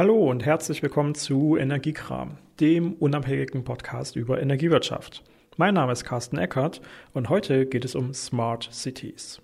Hallo und herzlich willkommen zu Energiekram, dem unabhängigen Podcast über Energiewirtschaft. Mein Name ist Carsten Eckert und heute geht es um Smart Cities.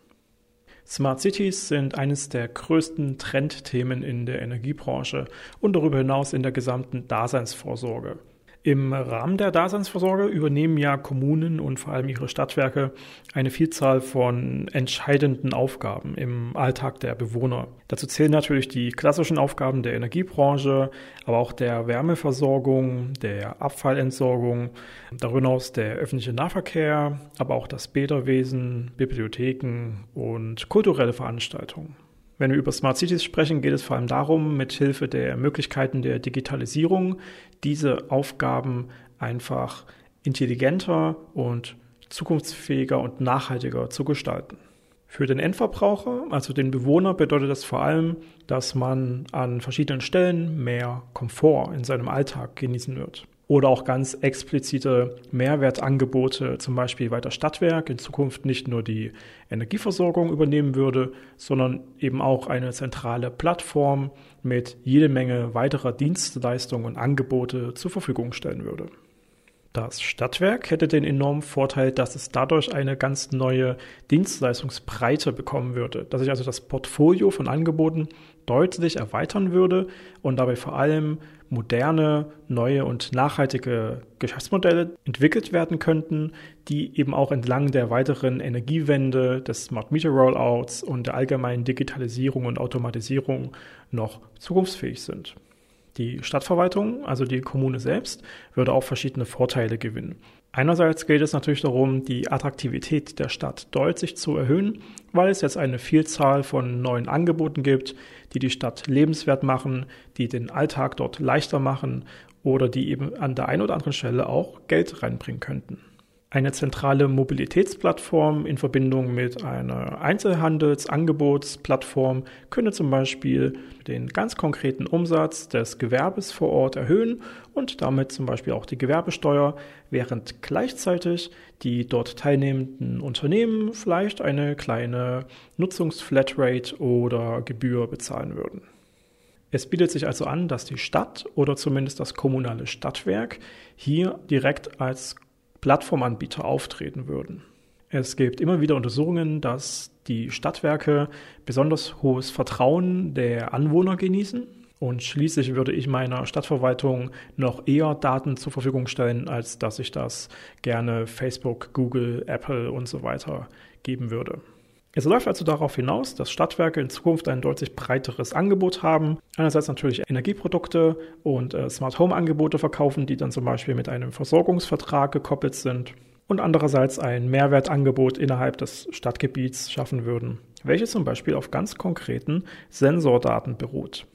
Smart Cities sind eines der größten Trendthemen in der Energiebranche und darüber hinaus in der gesamten Daseinsvorsorge. Im Rahmen der Daseinsvorsorge übernehmen ja Kommunen und vor allem ihre Stadtwerke eine Vielzahl von entscheidenden Aufgaben im Alltag der Bewohner. Dazu zählen natürlich die klassischen Aufgaben der Energiebranche, aber auch der Wärmeversorgung, der Abfallentsorgung, darüber hinaus der öffentliche Nahverkehr, aber auch das Bäderwesen, Bibliotheken und kulturelle Veranstaltungen. Wenn wir über Smart Cities sprechen, geht es vor allem darum, mit Hilfe der Möglichkeiten der Digitalisierung diese Aufgaben einfach intelligenter und zukunftsfähiger und nachhaltiger zu gestalten. Für den Endverbraucher, also den Bewohner, bedeutet das vor allem, dass man an verschiedenen Stellen mehr Komfort in seinem Alltag genießen wird oder auch ganz explizite Mehrwertangebote, zum Beispiel weil das Stadtwerk in Zukunft nicht nur die Energieversorgung übernehmen würde, sondern eben auch eine zentrale Plattform mit jede Menge weiterer Dienstleistungen und Angebote zur Verfügung stellen würde. Das Stadtwerk hätte den enormen Vorteil, dass es dadurch eine ganz neue Dienstleistungsbreite bekommen würde, dass sich also das Portfolio von Angeboten deutlich erweitern würde und dabei vor allem moderne, neue und nachhaltige Geschäftsmodelle entwickelt werden könnten, die eben auch entlang der weiteren Energiewende, des Smart Meter Rollouts und der allgemeinen Digitalisierung und Automatisierung noch zukunftsfähig sind. Die Stadtverwaltung, also die Kommune selbst, würde auch verschiedene Vorteile gewinnen. Einerseits geht es natürlich darum, die Attraktivität der Stadt deutlich zu erhöhen, weil es jetzt eine Vielzahl von neuen Angeboten gibt, die die Stadt lebenswert machen, die den Alltag dort leichter machen oder die eben an der einen oder anderen Stelle auch Geld reinbringen könnten. Eine zentrale Mobilitätsplattform in Verbindung mit einer Einzelhandelsangebotsplattform könnte zum Beispiel den ganz konkreten Umsatz des Gewerbes vor Ort erhöhen und damit zum Beispiel auch die Gewerbesteuer, während gleichzeitig die dort teilnehmenden Unternehmen vielleicht eine kleine Nutzungsflatrate oder Gebühr bezahlen würden. Es bietet sich also an, dass die Stadt oder zumindest das kommunale Stadtwerk hier direkt als Plattformanbieter auftreten würden. Es gibt immer wieder Untersuchungen, dass die Stadtwerke besonders hohes Vertrauen der Anwohner genießen. Und schließlich würde ich meiner Stadtverwaltung noch eher Daten zur Verfügung stellen, als dass ich das gerne Facebook, Google, Apple und so weiter geben würde. Es läuft also darauf hinaus, dass Stadtwerke in Zukunft ein deutlich breiteres Angebot haben. Einerseits natürlich Energieprodukte und äh, Smart Home Angebote verkaufen, die dann zum Beispiel mit einem Versorgungsvertrag gekoppelt sind. Und andererseits ein Mehrwertangebot innerhalb des Stadtgebiets schaffen würden, welches zum Beispiel auf ganz konkreten Sensordaten beruht.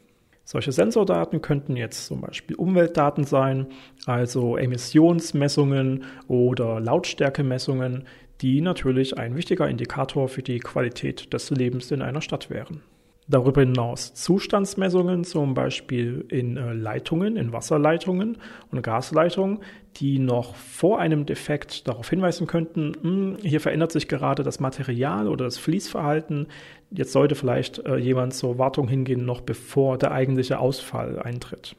Solche Sensordaten könnten jetzt zum Beispiel Umweltdaten sein, also Emissionsmessungen oder Lautstärkemessungen, die natürlich ein wichtiger Indikator für die Qualität des Lebens in einer Stadt wären. Darüber hinaus Zustandsmessungen, zum Beispiel in äh, Leitungen, in Wasserleitungen und Gasleitungen, die noch vor einem Defekt darauf hinweisen könnten, hm, hier verändert sich gerade das Material oder das Fließverhalten. Jetzt sollte vielleicht äh, jemand zur Wartung hingehen, noch bevor der eigentliche Ausfall eintritt.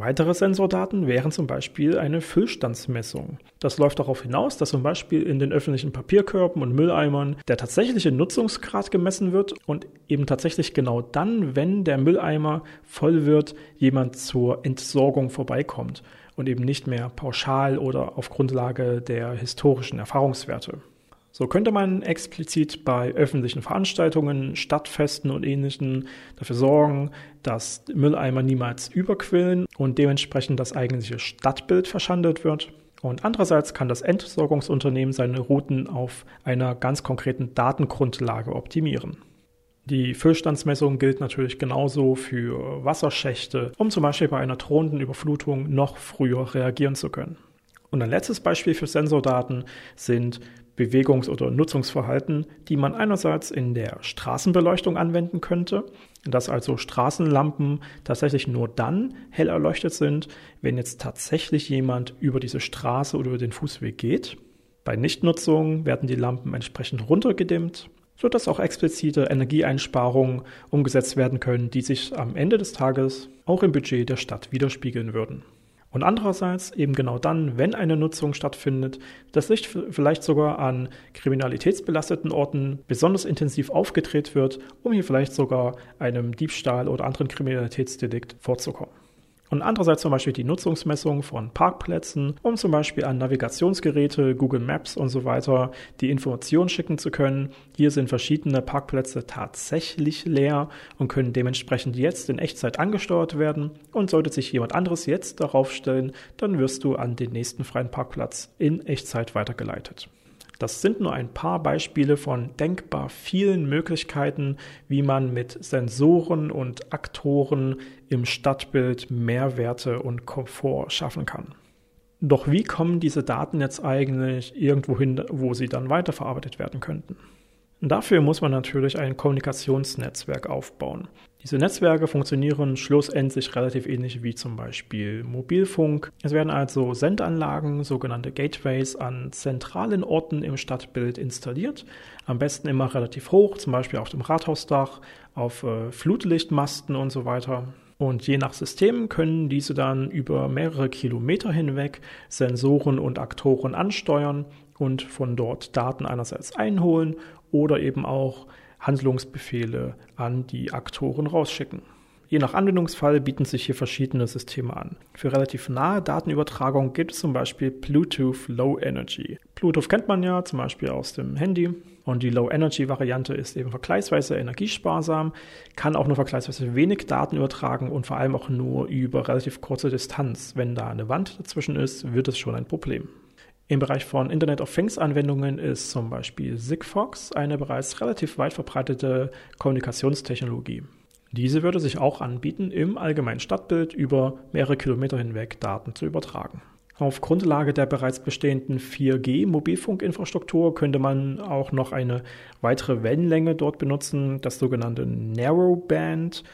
Weitere Sensordaten wären zum Beispiel eine Füllstandsmessung. Das läuft darauf hinaus, dass zum Beispiel in den öffentlichen Papierkörben und Mülleimern der tatsächliche Nutzungsgrad gemessen wird und eben tatsächlich genau dann, wenn der Mülleimer voll wird, jemand zur Entsorgung vorbeikommt und eben nicht mehr pauschal oder auf Grundlage der historischen Erfahrungswerte. So könnte man explizit bei öffentlichen Veranstaltungen, Stadtfesten und ähnlichen dafür sorgen, dass Mülleimer niemals überquillen und dementsprechend das eigentliche Stadtbild verschandelt wird. Und andererseits kann das Entsorgungsunternehmen seine Routen auf einer ganz konkreten Datengrundlage optimieren. Die Füllstandsmessung gilt natürlich genauso für Wasserschächte, um zum Beispiel bei einer drohenden Überflutung noch früher reagieren zu können. Und ein letztes Beispiel für Sensordaten sind Bewegungs- oder Nutzungsverhalten, die man einerseits in der Straßenbeleuchtung anwenden könnte, dass also Straßenlampen tatsächlich nur dann hell erleuchtet sind, wenn jetzt tatsächlich jemand über diese Straße oder über den Fußweg geht. Bei Nichtnutzung werden die Lampen entsprechend runtergedimmt. sodass auch explizite Energieeinsparungen umgesetzt werden können, die sich am Ende des Tages auch im Budget der Stadt widerspiegeln würden. Und andererseits eben genau dann, wenn eine Nutzung stattfindet, das Licht vielleicht sogar an kriminalitätsbelasteten Orten besonders intensiv aufgedreht wird, um hier vielleicht sogar einem Diebstahl oder anderen Kriminalitätsdelikt vorzukommen. Und andererseits zum Beispiel die Nutzungsmessung von Parkplätzen, um zum Beispiel an Navigationsgeräte, Google Maps und so weiter die Informationen schicken zu können. Hier sind verschiedene Parkplätze tatsächlich leer und können dementsprechend jetzt in Echtzeit angesteuert werden. Und sollte sich jemand anderes jetzt darauf stellen, dann wirst du an den nächsten freien Parkplatz in Echtzeit weitergeleitet. Das sind nur ein paar Beispiele von denkbar vielen Möglichkeiten, wie man mit Sensoren und Aktoren im Stadtbild Mehrwerte und Komfort schaffen kann. Doch wie kommen diese Daten jetzt eigentlich irgendwo hin, wo sie dann weiterverarbeitet werden könnten? Dafür muss man natürlich ein Kommunikationsnetzwerk aufbauen. Diese Netzwerke funktionieren schlussendlich relativ ähnlich wie zum Beispiel Mobilfunk. Es werden also Sendanlagen, sogenannte Gateways, an zentralen Orten im Stadtbild installiert. Am besten immer relativ hoch, zum Beispiel auf dem Rathausdach, auf äh, Flutlichtmasten und so weiter. Und je nach System können diese dann über mehrere Kilometer hinweg Sensoren und Aktoren ansteuern und von dort Daten einerseits einholen oder eben auch Handlungsbefehle an die Aktoren rausschicken. Je nach Anwendungsfall bieten sich hier verschiedene Systeme an. Für relativ nahe Datenübertragung gibt es zum Beispiel Bluetooth Low Energy. Bluetooth kennt man ja zum Beispiel aus dem Handy und die Low Energy Variante ist eben vergleichsweise energiesparsam, kann auch nur vergleichsweise wenig Daten übertragen und vor allem auch nur über relativ kurze Distanz. Wenn da eine Wand dazwischen ist, wird es schon ein Problem. Im Bereich von Internet of Things Anwendungen ist zum Beispiel Sigfox eine bereits relativ weit verbreitete Kommunikationstechnologie. Diese würde sich auch anbieten, im allgemeinen Stadtbild über mehrere Kilometer hinweg Daten zu übertragen. Auf Grundlage der bereits bestehenden 4G-Mobilfunkinfrastruktur könnte man auch noch eine weitere Wellenlänge dort benutzen, das sogenannte Narrowband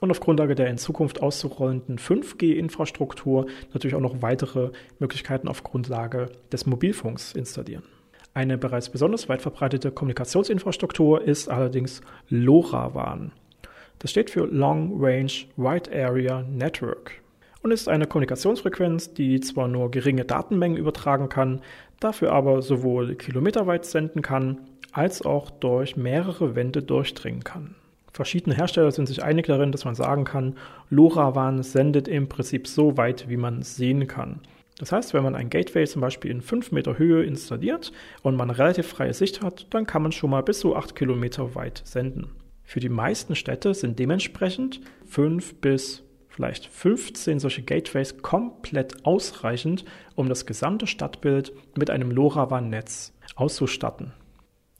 und auf Grundlage der in Zukunft auszurollenden 5G-Infrastruktur natürlich auch noch weitere Möglichkeiten auf Grundlage des Mobilfunks installieren. Eine bereits besonders weit verbreitete Kommunikationsinfrastruktur ist allerdings LoRaWAN. Das steht für Long Range Wide Area Network und ist eine Kommunikationsfrequenz, die zwar nur geringe Datenmengen übertragen kann, dafür aber sowohl kilometerweit senden kann, als auch durch mehrere Wände durchdringen kann. Verschiedene Hersteller sind sich einig darin, dass man sagen kann, LoRaWAN sendet im Prinzip so weit, wie man sehen kann. Das heißt, wenn man ein Gateway zum Beispiel in 5 Meter Höhe installiert und man relativ freie Sicht hat, dann kann man schon mal bis zu 8 Kilometer weit senden. Für die meisten Städte sind dementsprechend 5 bis vielleicht 15 solche Gateways komplett ausreichend, um das gesamte Stadtbild mit einem LoRaWAN-Netz auszustatten.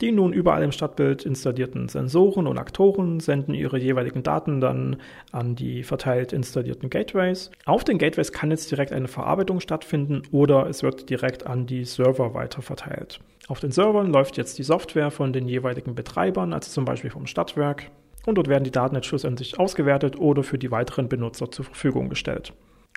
Die nun überall im Stadtbild installierten Sensoren und Aktoren senden ihre jeweiligen Daten dann an die verteilt installierten Gateways. Auf den Gateways kann jetzt direkt eine Verarbeitung stattfinden oder es wird direkt an die Server weiterverteilt. Auf den Servern läuft jetzt die Software von den jeweiligen Betreibern, also zum Beispiel vom Stadtwerk, und dort werden die Daten jetzt schlussendlich ausgewertet oder für die weiteren Benutzer zur Verfügung gestellt.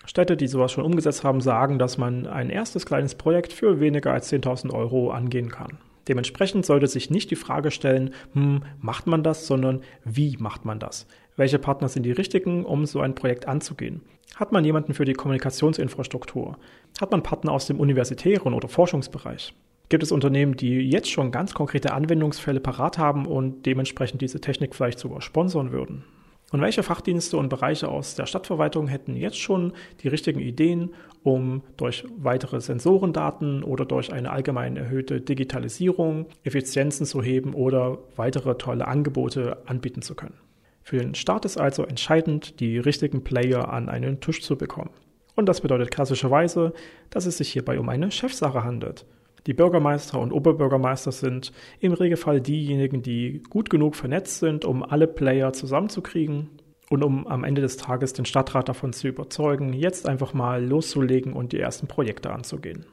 Städte, die sowas schon umgesetzt haben, sagen, dass man ein erstes kleines Projekt für weniger als 10.000 Euro angehen kann. Dementsprechend sollte sich nicht die Frage stellen, hm, macht man das, sondern wie macht man das? Welche Partner sind die richtigen, um so ein Projekt anzugehen? Hat man jemanden für die Kommunikationsinfrastruktur? Hat man Partner aus dem universitären oder Forschungsbereich? Gibt es Unternehmen, die jetzt schon ganz konkrete Anwendungsfälle parat haben und dementsprechend diese Technik vielleicht sogar sponsern würden? Und welche Fachdienste und Bereiche aus der Stadtverwaltung hätten jetzt schon die richtigen Ideen, um durch weitere Sensorendaten oder durch eine allgemein erhöhte Digitalisierung Effizienzen zu heben oder weitere tolle Angebote anbieten zu können? Für den Start ist also entscheidend, die richtigen Player an einen Tisch zu bekommen. Und das bedeutet klassischerweise, dass es sich hierbei um eine Chefsache handelt. Die Bürgermeister und Oberbürgermeister sind im Regelfall diejenigen, die gut genug vernetzt sind, um alle Player zusammenzukriegen und um am Ende des Tages den Stadtrat davon zu überzeugen, jetzt einfach mal loszulegen und die ersten Projekte anzugehen.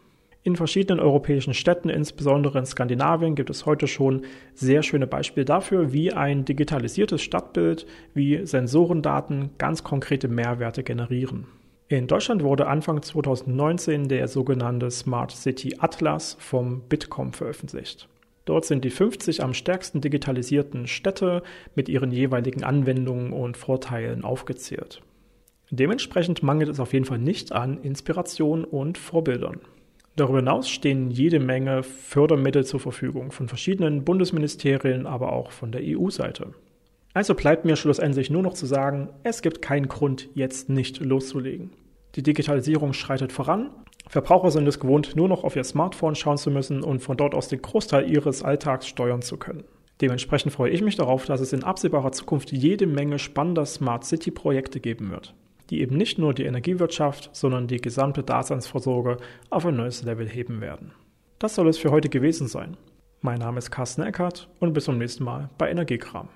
In verschiedenen europäischen Städten, insbesondere in Skandinavien, gibt es heute schon sehr schöne Beispiele dafür, wie ein digitalisiertes Stadtbild, wie Sensorendaten ganz konkrete Mehrwerte generieren. In Deutschland wurde Anfang 2019 der sogenannte Smart City Atlas vom Bitkom veröffentlicht. Dort sind die 50 am stärksten digitalisierten Städte mit ihren jeweiligen Anwendungen und Vorteilen aufgezählt. Dementsprechend mangelt es auf jeden Fall nicht an Inspiration und Vorbildern. Darüber hinaus stehen jede Menge Fördermittel zur Verfügung von verschiedenen Bundesministerien, aber auch von der EU-Seite. Also bleibt mir schlussendlich nur noch zu sagen, es gibt keinen Grund, jetzt nicht loszulegen. Die Digitalisierung schreitet voran. Verbraucher sind es gewohnt, nur noch auf ihr Smartphone schauen zu müssen und von dort aus den Großteil ihres Alltags steuern zu können. Dementsprechend freue ich mich darauf, dass es in absehbarer Zukunft jede Menge spannender Smart City Projekte geben wird, die eben nicht nur die Energiewirtschaft, sondern die gesamte Daseinsvorsorge auf ein neues Level heben werden. Das soll es für heute gewesen sein. Mein Name ist Carsten Eckert und bis zum nächsten Mal bei Energiekram.